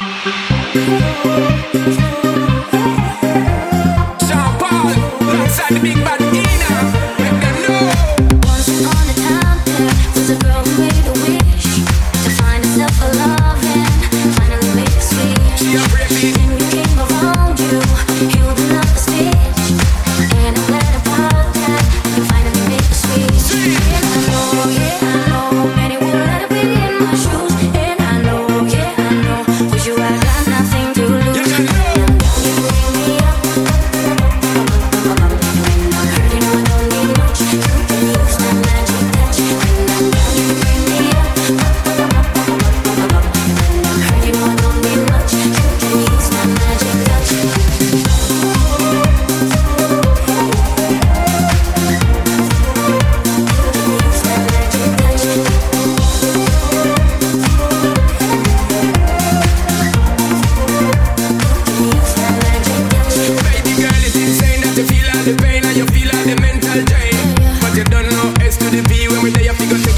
Sean Paul, alongside the big bad to the B when we day up, we go